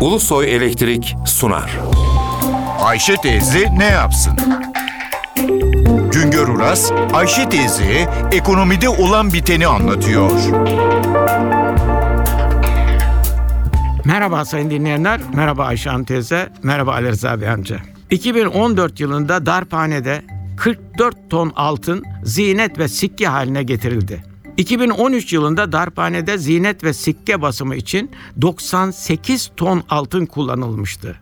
Ulusoy Elektrik sunar. Ayşe teyze ne yapsın? Güngör Uras, Ayşe teyze ekonomide olan biteni anlatıyor. Merhaba sayın dinleyenler, merhaba Ayşe Hanım teyze, merhaba Ali Rıza Bey amca. 2014 yılında darphanede 44 ton altın zinet ve sikke haline getirildi. 2013 yılında darphanede zinet ve sikke basımı için 98 ton altın kullanılmıştı.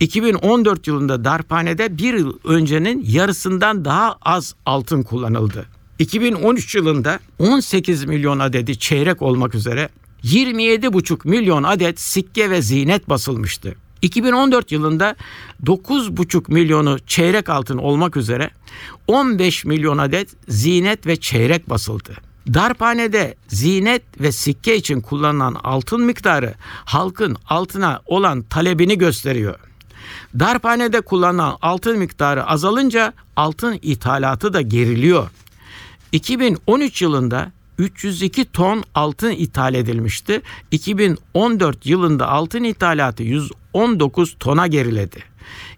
2014 yılında darphanede bir yıl öncenin yarısından daha az altın kullanıldı. 2013 yılında 18 milyon adedi çeyrek olmak üzere 27,5 milyon adet sikke ve zinet basılmıştı. 2014 yılında 9,5 milyonu çeyrek altın olmak üzere 15 milyon adet zinet ve çeyrek basıldı. Darphanede zinet ve sikke için kullanılan altın miktarı halkın altına olan talebini gösteriyor. Darphanede kullanılan altın miktarı azalınca altın ithalatı da geriliyor. 2013 yılında 302 ton altın ithal edilmişti. 2014 yılında altın ithalatı 119 tona geriledi.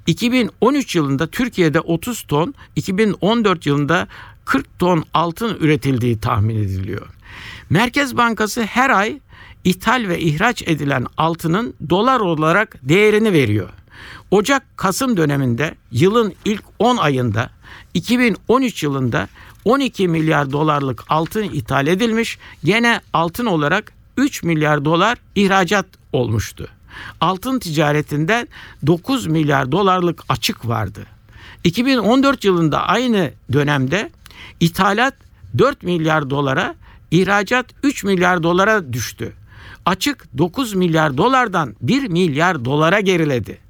2013 yılında Türkiye'de 30 ton, 2014 yılında 40 ton altın üretildiği tahmin ediliyor. Merkez Bankası her ay ithal ve ihraç edilen altının dolar olarak değerini veriyor. Ocak-Kasım döneminde yılın ilk 10 ayında 2013 yılında 12 milyar dolarlık altın ithal edilmiş. Gene altın olarak 3 milyar dolar ihracat olmuştu. Altın ticaretinden 9 milyar dolarlık açık vardı. 2014 yılında aynı dönemde ithalat 4 milyar dolara, ihracat 3 milyar dolara düştü. Açık 9 milyar dolardan 1 milyar dolara geriledi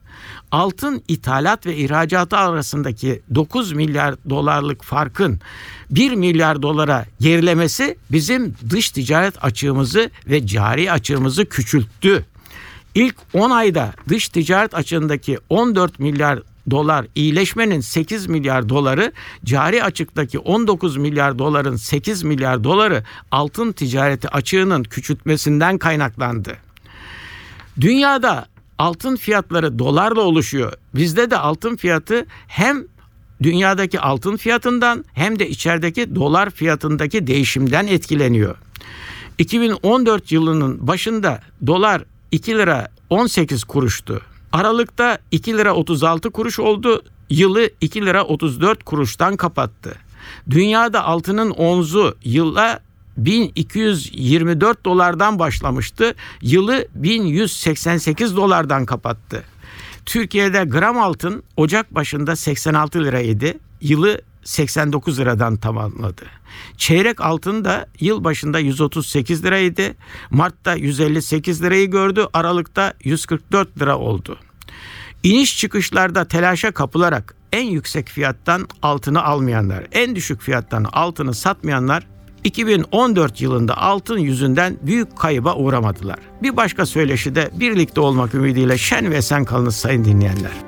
altın ithalat ve ihracatı arasındaki 9 milyar dolarlık farkın 1 milyar dolara gerilemesi bizim dış ticaret açığımızı ve cari açığımızı küçülttü. İlk 10 ayda dış ticaret açığındaki 14 milyar dolar iyileşmenin 8 milyar doları, cari açıktaki 19 milyar doların 8 milyar doları altın ticareti açığının küçültmesinden kaynaklandı. Dünyada altın fiyatları dolarla oluşuyor. Bizde de altın fiyatı hem dünyadaki altın fiyatından hem de içerideki dolar fiyatındaki değişimden etkileniyor. 2014 yılının başında dolar 2 lira 18 kuruştu. Aralıkta 2 lira 36 kuruş oldu. Yılı 2 lira 34 kuruştan kapattı. Dünyada altının onzu yıla 1224 dolardan başlamıştı. Yılı 1188 dolardan kapattı. Türkiye'de gram altın Ocak başında 86 liraydı. Yılı 89 liradan tamamladı. Çeyrek altın da yıl başında 138 liraydı. Mart'ta 158 lirayı gördü. Aralık'ta 144 lira oldu. İniş çıkışlarda telaşa kapılarak en yüksek fiyattan altını almayanlar, en düşük fiyattan altını satmayanlar 2014 yılında altın yüzünden büyük kayıba uğramadılar. Bir başka söyleşi de birlikte olmak ümidiyle şen ve esen kalınız sayın dinleyenler.